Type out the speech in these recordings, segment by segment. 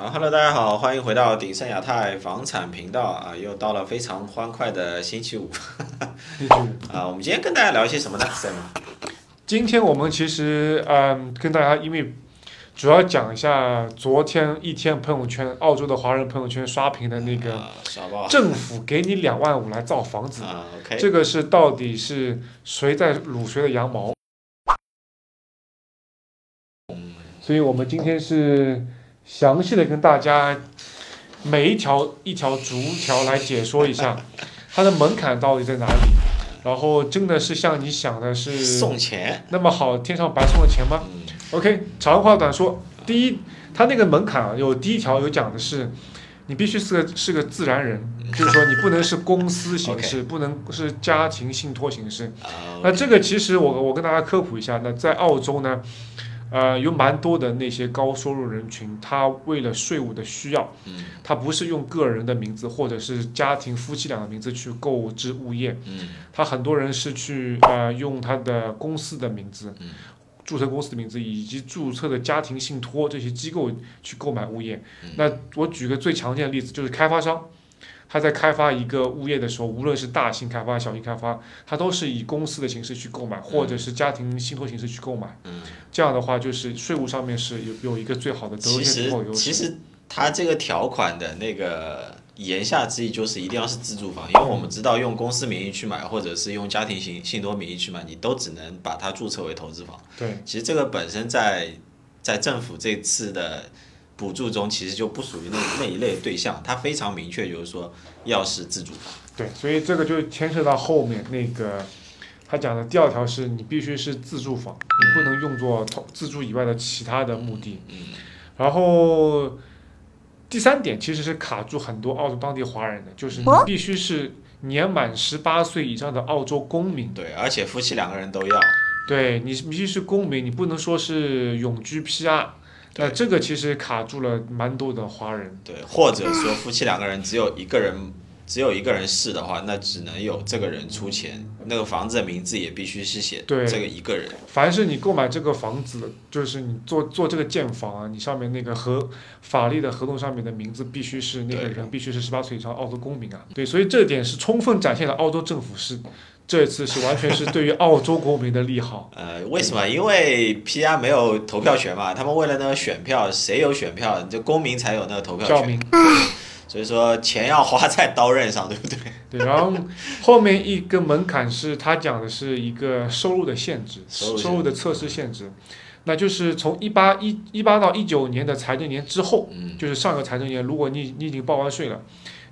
好，Hello，大家好，欢迎回到鼎盛亚太房产频道啊，又到了非常欢快的星期五。星期五 啊，我们今天跟大家聊一些什么呢？Sam？今天我们其实嗯，跟大家因为主要讲一下昨天一天朋友圈，澳洲的华人朋友圈刷屏的那个政府给你两万五来造房子，啊，OK，这个是到底是谁在撸谁的羊毛？所以我们今天是详细的跟大家每一条一条逐条来解说一下 它的门槛到底在哪里，然后真的是像你想的是送钱，那么好，天上白送的钱吗？嗯？OK，长话短说，第一，它那个门槛啊，有第一条有讲的是，你必须是个是个自然人，就是说你不能是公司形式，不能是家庭信托形式。啊，那这个其实我我跟大家科普一下，那在澳洲呢，呃，有蛮多的那些高收入人群，他为了税务的需要，嗯他不是用个人的名字或者是家庭夫妻俩的名字去购置物业，嗯他很多人是去呃用他的公司的名字嗯，注册公司的名字以及注册的家庭信托这些机构去购买物业嗯。那我举个最常见的例子，就是开发商，他在开发一个物业的时候，无论是大型开发、小型开发，他都是以公司的形式去购买，或者是家庭信托形式去购买。嗯，这样的话，就是税务上面是有有一个最好的得其。实其实它这个条款的那个言下之意就是一定要是自住房，因为我们知道用公司名义去买，或者是用家庭信信托名义去买，你都只能把它注册为投资房。对，其实这个本身在在政府这次的补助中，其实就不属于那那一类对象，它非常明确，就是说要是自住房。对，所以这个就牵涉到后面那个他讲的第二条是你必须是自住房，你不能用作投自住以外的其他的目的。嗯然后第三点其实是卡住很多澳洲当地华人的，就是你必须是年满十八岁以上的澳洲公民。对，而且夫妻两个人都要。对你必须是公民，你不能说是永居 PR。那对这个其实卡住了蛮多的华人。对，或者说夫妻两个人只有一个人，只有一个人是的话，那只能有这个人出钱，那个房子的名字也必须是写对这个一个人。凡是你购买这个房子，就是你做做这个建房啊，你上面那个合法律的合同上面的名字必须是那个人必须是十八岁以上澳洲公民啊。对，所以这点是充分展现了澳洲政府是这次是完全是对于澳洲公民的利好。呃，为什么？因为 PR 没有投票权嘛，他们为了那个选票，谁有选票，就公民才有那个投票权。票 所以说钱要花在刀刃上，对不对？对，然后后面一个门槛是他讲的是一个收入的限制，收入限制收入的测试限制，那就是从一八一一八到一九年的财政年之后，嗯就是上个财政年，如果你你已经报完税了，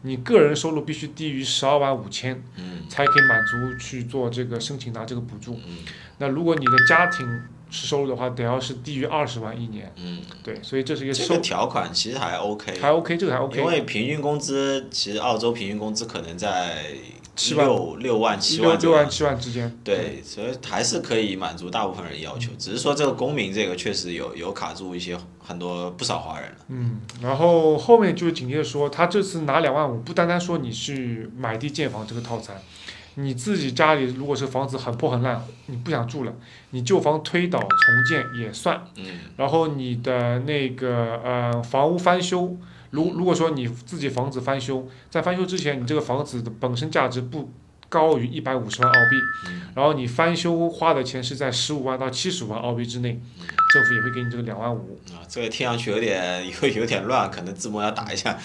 你个人收入必须低于十二万五千，嗯才可以满足去做这个申请拿这个补助。嗯那如果你的家庭是收入的话，得要是低于二十万一年。嗯，对，所以这是一个收这个条款其实还 OK，还 OK，这个还 OK。因为平均工资其实澳洲平均工资可能在七万六六万七万六万七万之间。对，所以还是可以满足大部分人要求，只是说这个公民这个确实有有卡住一些很多不少华人了。嗯，然后后面就紧接着说，他这次拿两万五，不单单说你去买地建房这个套餐，你自己家里如果是房子很破很烂，你不想住了，你旧房推倒重建也算。嗯然后你的那个呃房屋翻修，如如果说你自己房子翻修，在翻修之前，你这个房子的本身价值不高于一百五十万澳币，嗯然后你翻修花的钱是在十五万到七十五万澳币之内，政府也会给你这个两万五。啊，这个听上去有点 有有点乱，可能字幕要打一下。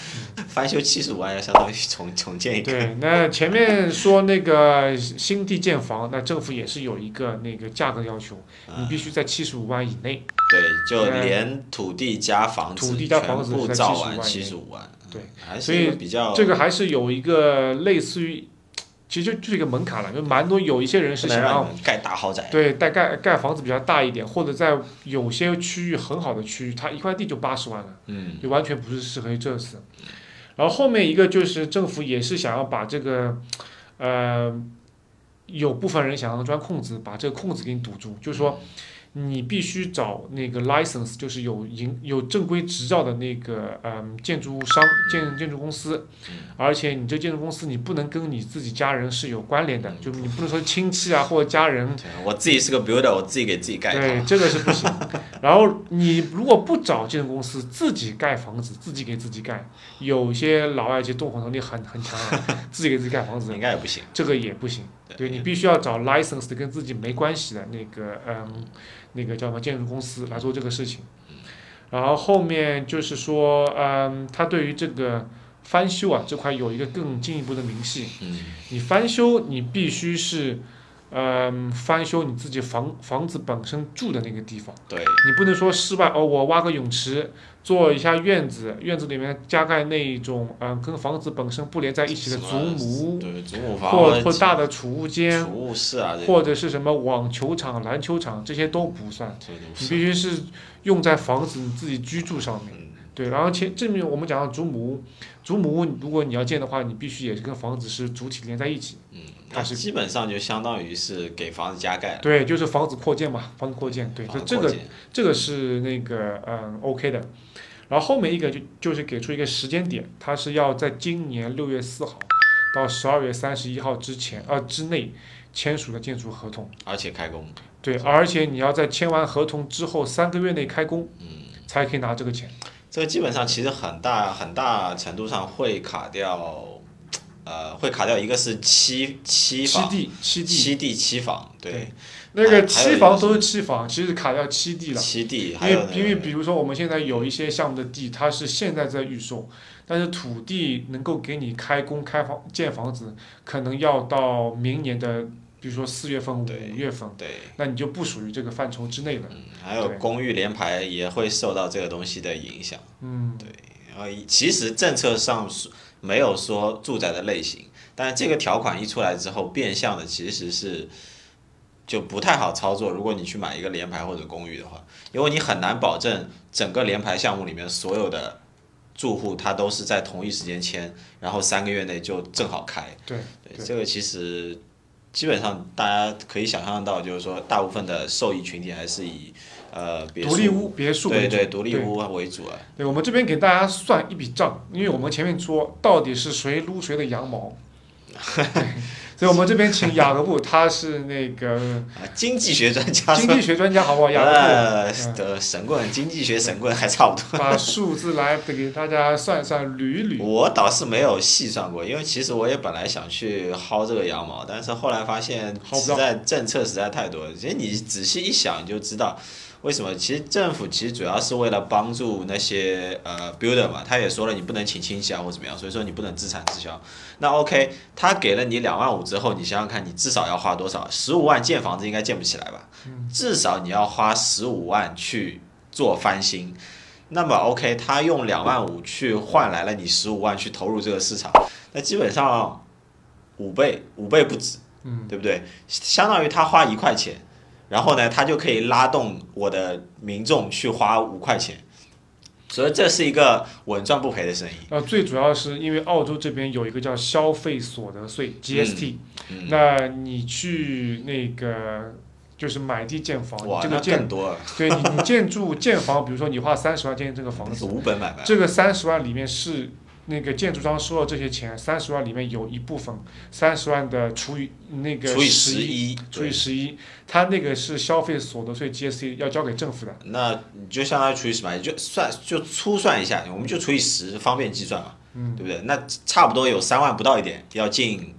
翻修七十五万，要相当于重 重建一个。对，那前面说那个新地建房，那政府也是有一个那个价格要求，你嗯必须在七十五万以内。对，就呃连土地加房子土地加房子全部是在75造完万七十五万，对所以是比较这个还是有一个类似于，其实就就是一个门槛了，就蛮多有一些人是想要盖大豪宅。对盖盖盖房子比较大一点，或者在有些区域很好的区域，它一块地就八十万了，嗯就完全不是适合于这次。然后后面一个就是政府也是想要把这个，呃，有部分人想要钻空子，把这个空子给你堵住，就是说，你必须找那个 license，就是有营有正规执照的那个嗯建筑商建建筑公司，而且你这建筑公司你不能跟你自己家人是有关联的，就你不能说亲戚啊或者家人。我自己是个 builder，我自己给自己盖。对，这个是不行。然后你如果不找建筑公司，自己盖房子，自己给自己盖，有些老外其实动手能力很很强，自己给自己盖房子应该也不行。这个也不行。对你必须要找 license 跟自己没关系的那个嗯。那个叫什么建筑公司来做这个事情，然后后面就是说，嗯，他对于这个翻修啊这块有一个更进一步的明细。嗯。你翻修，你必须是，嗯，翻修你自己房房子本身住的那个地方。对。你不能说室外哦，我挖个泳池。做一下院子，院子里面加盖那种嗯，跟房子本身不连在一起的祖母，对祖母房，或或大的储物间，储物室啊，或者是什么网球场、篮球场，这些都不算，你必须是用在房子你自己居住上面。对，然后前正面我们讲到祖母屋，祖母屋如果你要建的话，你必须也是跟房子是主体连在一起。嗯，它是基本上就相当于是给房子加盖。对，就是房子扩建嘛，房子扩建，对，就这个这个是那个嗯 OK 的。然后后面一个就就是给出一个时间点，它是要在今年六月四号到十二月三十一号之前呃之内签署的建筑合同，而且开工。对，而且你要在签完合同之后三个月内开工，嗯，才可以拿这个钱。这个基本上其实很大很大程度上会卡掉，呃，会卡掉一个是期期房，期地七地七地期房，对，那个期房都是期房，其实卡掉七地了。七地，因为因为比如说我们现在有一些项目的地，它是现在在预售，但是土地能够给你开工开房建房子，可能要到明年的。比如说四月份、五月份，对那你就不属于这个范畴之内了。嗯，还有公寓联排也会受到这个东西的影响。嗯，对。然后其实政策上没有说住宅的类型，但是这个条款一出来之后，变相的其实是就不太好操作。如果你去买一个联排或者公寓的话，因为你很难保证整个联排项目里面所有的住户他都是在同一时间签，然后三个月内就正好开。对，对，这个其实。基本上大家可以想象到，就是说，大部分的受益群体还是以，呃，独立屋、别墅对对，独立屋为主啊。对，我们这边给大家算一笔账，因为我们前面说到底是谁撸谁的羊毛。所以我们这边请雅各布，他是那个经济学专家，经济学专家好不好？雅各布的神棍，经济学神棍还差不多。把数字来给大家算一算，捋一捋。我倒是没有细算过，因为其实我也本来想去薅这个羊毛，但是后来发现实在政策实在太多，其实你仔细一想就知道。为什么？其实政府其实主要是为了帮助那些呃 builder 嘛，他也说了，你不能请亲戚啊或怎么样，所以说你不能自产自销。那 OK，他给了你两万五之后，你想想看，你至少要花多少？十五万建房子应该建不起来吧？至少你要花十五万去做翻新。那么 OK，他用两万五去换来了你十五万去投入这个市场，那基本上五倍五倍不止，对不对？相当于他花一块钱。然后呢，他就可以拉动我的民众去花五块钱，所以这是一个稳赚不赔的生意。呃，最主要是因为澳洲这边有一个叫消费所得税 GST，那你去那个就是买地建房，这个建对你你建筑建房，比如说你花三十万建这个房子，无本买卖，这个三十万里面是。那个建筑商收了这些钱，三十万里面有一部分，三十万的除以那个除以十一，除以十一，他那个是消费所得税 GST 要交给政府的。那你就相当于除以什么？就算就粗算一下，我们就除以十，方便计算嘛，对不对？那差不多有三万不到一点要进。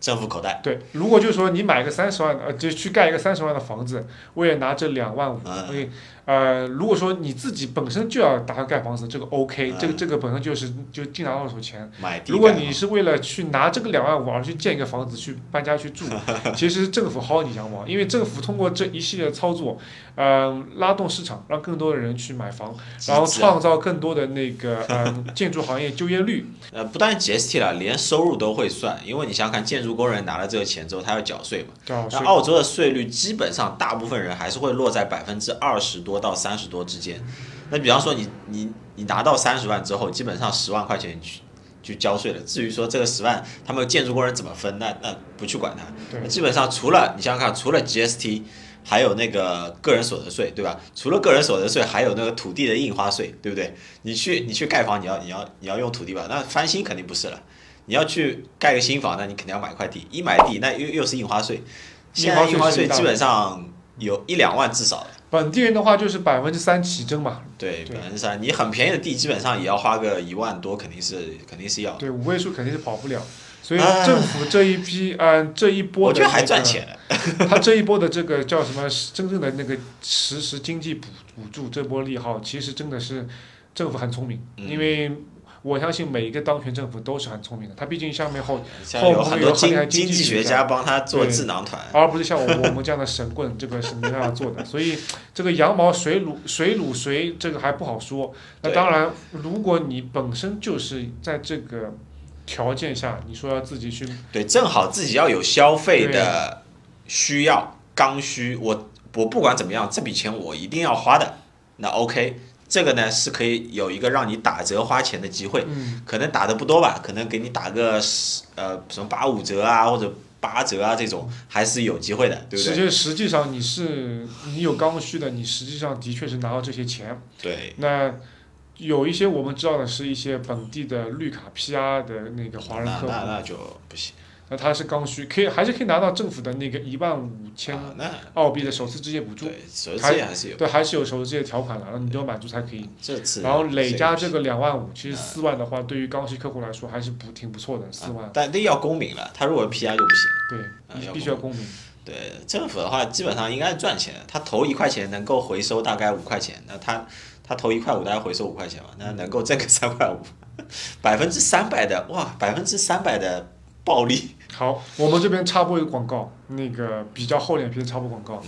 政府口袋。对，如果就是说你买个三十万，呃，就去盖一个三十万的房子，为了拿这两万五，所以，呃，如果说你自己本身就要打算盖房子，这个 OK，这个这个本身就是就进拿二手钱。如果你是为了去拿这个两万五而去建一个房子去搬家去住，其实政府薅你羊毛，因为政府通过这一系列操作，嗯，拉动市场，让更多的人去买房，然后创造更多的那个嗯 建筑行业就业率。呃，不单 GST 了，连收入都会算，因为你想想看建筑。工人拿了这个钱之后，他要缴税嘛？那澳洲的税率基本上，大部分人还是会落在百分之二十多到三十多之间。那比方说，你你你拿到三十万之后，基本上十万块钱去去交税了。至于说这个十万，他们建筑工人怎么分，那那不去管它。基本上除了你想想看，除了 GST，还有那个个人所得税，对吧？除了个人所得税，还有那个土地的印花税，对不对？你去你去盖房，你要你要你要用土地吧？那翻新肯定不是了。你要去盖个新房，那你肯定要买块地，一买地那又又是印花税。现在印花税基本上有一两万至少。本地人的话就是百分之三起征嘛。对，百分之三，你很便宜的地基本上也要花个一万多，肯定是肯定是要。对，五位数肯定是跑不了。所以政府这一批，嗯，这一波的，我觉得还赚钱。他这一波的这个叫什么？真正的那个实时经济补补助，这波利好，其实真的是政府很聪明，因为。我相信每一个当权政府都是很聪明的，他毕竟下面后后有很多经经济学家帮他做智囊团，而不是像我我们这样的神棍，这个是没办法做的。所以这个羊毛谁撸谁撸谁，这个还不好说。那当然，如果你本身就是在这个条件下，你说要自己去对，正好自己要有消费的需要刚需，我我不管怎么样，这笔钱我一定要花的，那 OK。这个呢是可以有一个让你打折花钱的机会，可能打的不多吧，可能给你打个十呃什么八五折啊或者八折啊这种还是有机会的，对不对？实际实际上你是你有刚需的，你实际上的确是拿到这些钱。对。那有一些我们知道的是一些本地的绿卡 PR 的那个华人客户，那那就不行。那他是刚需，可以还是可以拿到政府的那个一万五千澳币的首次置业补助，还还是有，对，还是有首次置业条款的，那你都要满足才可以。这次。然后累加这个两万五，其实四万的话，对于刚需客户来说还是不挺不错的，四万。但那要公民了，他如果 PR 就不行。对，必须要公民。对，政府的话基本上应该是赚钱，他投一块钱能够回收大概五块钱，那他他投一块五，大概回收五块钱嘛，那能够挣个三块五，百分之三百的哇，百分之三百的暴利。好，我们这边插播一个广告，那个比较厚脸皮的插播广告。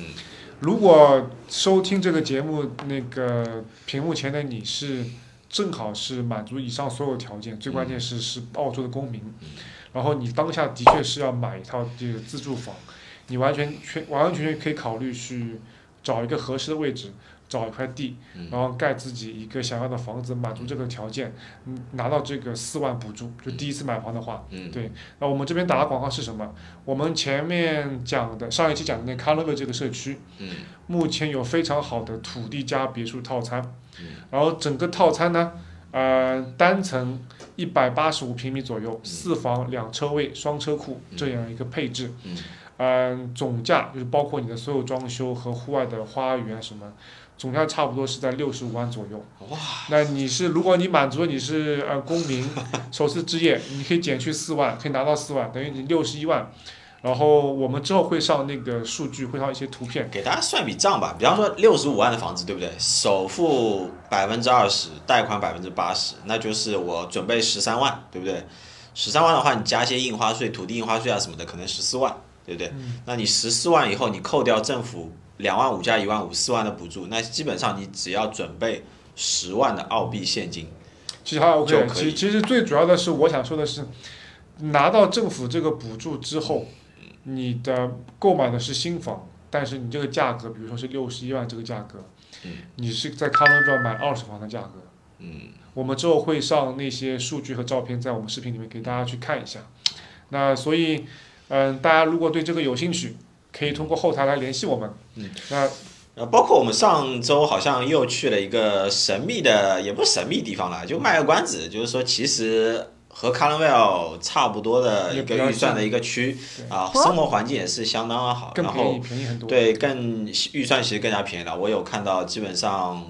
如果收听这个节目，那个屏幕前的你是正好是满足以上所有条件，最关键是是澳洲的公民，然后你当下的确是要买一套这个自住房，你完全全完完全全可以考虑去找一个合适的位置。找一块地，然后盖自己一个想要的房子，满足这个条件，嗯，拿到这个四万补助，就第一次买房的话，对。那我们这边打的广告是什么？我们前面讲的上一期讲的那 c l o r 这个社区，目前有非常好的土地加别墅套餐，然后整个套餐呢，呃，单层一百八十五平米左右，四房两车位双车库这样一个配置，嗯，总价就是包括你的所有装修和户外的花园什么。总价差不多是在六十五万左右。哇！那你是，如果你满足你是呃公民，首次置业，你可以减去四万，可以拿到四万，等于你六十一万。然后我们之后会上那个数据，会上一些图片。给大家算笔账吧，比方说六十五万的房子，对不对？首付百分之二十，贷款百分之八十，那就是我准备十三万，对不对？十三万的话，你加些印花税、土地印花税啊什么的，可能十四万，对不对？那你十四万以后，你扣掉政府。两万五加一万五，四万的补助，那基本上你只要准备十万的澳币现金，其实还 OK。其其实最主要的是，我想说的是，拿到政府这个补助之后，你的购买的是新房，但是你这个价格，比如说是六十一万这个价格，你是在康乐庄买二手房的价格。嗯，我们之后会上那些数据和照片在我们视频里面给大家去看一下。那所以，嗯，大家如果对这个有兴趣。可以通过后台来联系我们。嗯，那呃，包括我们上周好像又去了一个神秘的，也不是神秘地方了，就卖个关子，就是说其实和 c a r n v a l 差不多的一个预算的一个区，啊，生活环境也是相当的好，然后对更预算其实更加便宜了。我有看到，基本上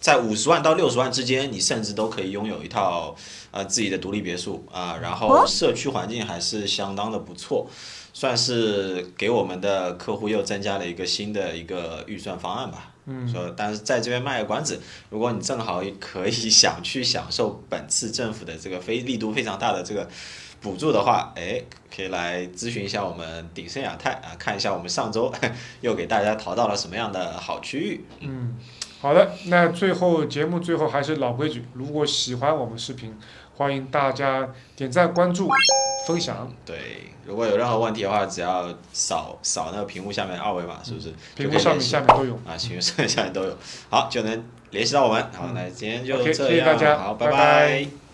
在五十万到六十万之间，你甚至都可以拥有一套呃自己的独立别墅啊，然后社区环境还是相当的不错。算是给我们的客户又增加了一个新的一个预算方案吧。嗯。说，但是在这边卖个关子，如果你正好可以想去享受本次政府的这个非力度非常大的这个补助的话，哎，可以来咨询一下我们鼎盛亚太啊，看一下我们上周 又给大家淘到了什么样的好区域。嗯，好的，那最后节目最后还是老规矩，如果喜欢我们视频，欢迎大家点赞、关注、分享。对。如果有任何问题的话，只要扫扫那个屏幕下面二维码，是不是？屏幕上面下面都有。啊，屏幕上面下面都有，好就能联系到我们。好，那今天就这样，好，拜拜。